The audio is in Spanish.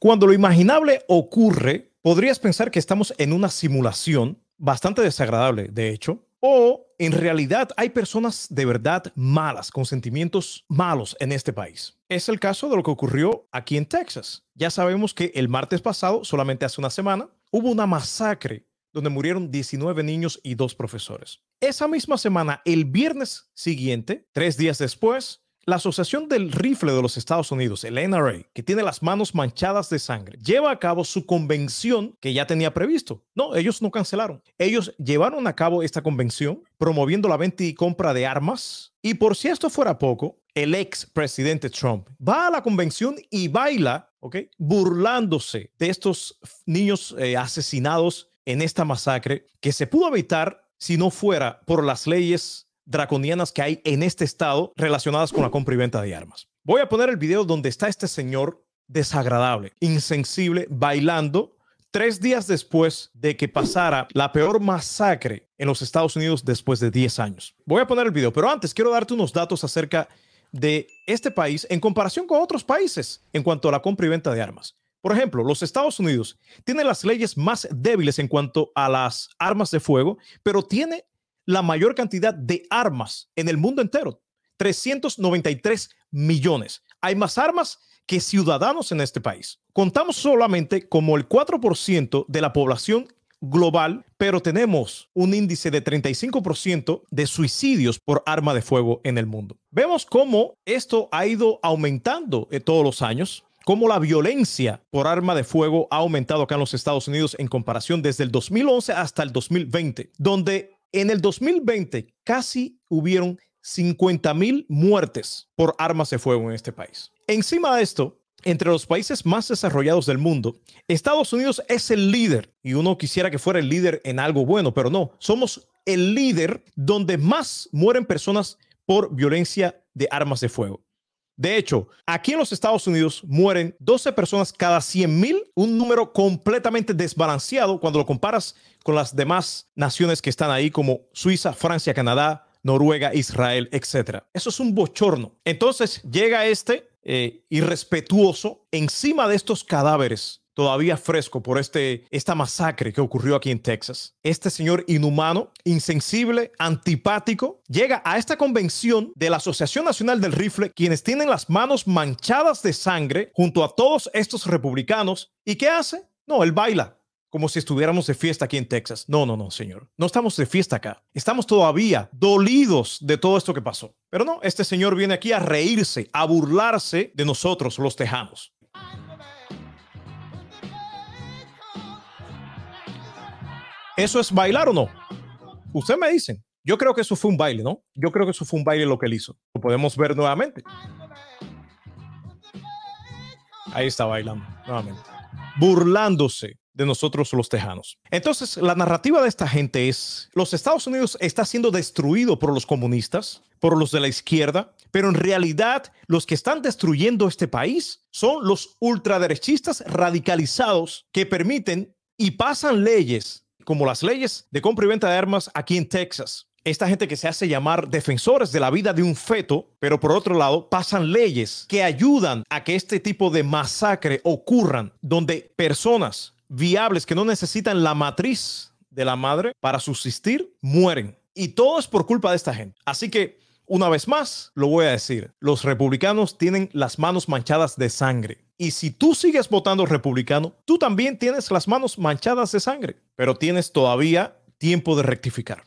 Cuando lo imaginable ocurre, podrías pensar que estamos en una simulación bastante desagradable, de hecho, o en realidad hay personas de verdad malas, con sentimientos malos en este país. Es el caso de lo que ocurrió aquí en Texas. Ya sabemos que el martes pasado, solamente hace una semana, hubo una masacre donde murieron 19 niños y dos profesores. Esa misma semana, el viernes siguiente, tres días después, la Asociación del Rifle de los Estados Unidos, el NRA, que tiene las manos manchadas de sangre, lleva a cabo su convención que ya tenía previsto. No, ellos no cancelaron. Ellos llevaron a cabo esta convención promoviendo la venta y compra de armas. Y por si esto fuera poco, el ex presidente Trump va a la convención y baila, ¿ok? Burlándose de estos niños eh, asesinados en esta masacre que se pudo evitar si no fuera por las leyes draconianas que hay en este estado relacionadas con la compra y venta de armas. Voy a poner el video donde está este señor desagradable, insensible, bailando tres días después de que pasara la peor masacre en los Estados Unidos después de 10 años. Voy a poner el video, pero antes quiero darte unos datos acerca de este país en comparación con otros países en cuanto a la compra y venta de armas. Por ejemplo, los Estados Unidos tiene las leyes más débiles en cuanto a las armas de fuego, pero tiene la mayor cantidad de armas en el mundo entero, 393 millones. Hay más armas que ciudadanos en este país. Contamos solamente como el 4% de la población global, pero tenemos un índice de 35% de suicidios por arma de fuego en el mundo. Vemos cómo esto ha ido aumentando en todos los años cómo la violencia por arma de fuego ha aumentado acá en los Estados Unidos en comparación desde el 2011 hasta el 2020, donde en el 2020 casi hubieron 50 mil muertes por armas de fuego en este país. Encima de esto, entre los países más desarrollados del mundo, Estados Unidos es el líder y uno quisiera que fuera el líder en algo bueno, pero no, somos el líder donde más mueren personas por violencia de armas de fuego. De hecho, aquí en los Estados Unidos mueren 12 personas cada 100 mil, un número completamente desbalanceado cuando lo comparas con las demás naciones que están ahí como Suiza, Francia, Canadá, Noruega, Israel, etc. Eso es un bochorno. Entonces llega este eh, irrespetuoso encima de estos cadáveres todavía fresco por este, esta masacre que ocurrió aquí en Texas. Este señor inhumano, insensible, antipático, llega a esta convención de la Asociación Nacional del Rifle, quienes tienen las manos manchadas de sangre junto a todos estos republicanos. ¿Y qué hace? No, él baila como si estuviéramos de fiesta aquí en Texas. No, no, no, señor. No estamos de fiesta acá. Estamos todavía dolidos de todo esto que pasó. Pero no, este señor viene aquí a reírse, a burlarse de nosotros, los tejanos. ¿Eso es bailar o no? Usted me dicen. Yo creo que eso fue un baile, ¿no? Yo creo que eso fue un baile lo que él hizo. Lo podemos ver nuevamente. Ahí está bailando nuevamente. Burlándose de nosotros los tejanos. Entonces, la narrativa de esta gente es, los Estados Unidos está siendo destruido por los comunistas, por los de la izquierda, pero en realidad los que están destruyendo este país son los ultraderechistas radicalizados que permiten y pasan leyes como las leyes de compra y venta de armas aquí en Texas. Esta gente que se hace llamar defensores de la vida de un feto, pero por otro lado pasan leyes que ayudan a que este tipo de masacre ocurran, donde personas viables que no necesitan la matriz de la madre para subsistir mueren. Y todo es por culpa de esta gente. Así que una vez más, lo voy a decir, los republicanos tienen las manos manchadas de sangre. Y si tú sigues votando republicano, tú también tienes las manos manchadas de sangre, pero tienes todavía tiempo de rectificar.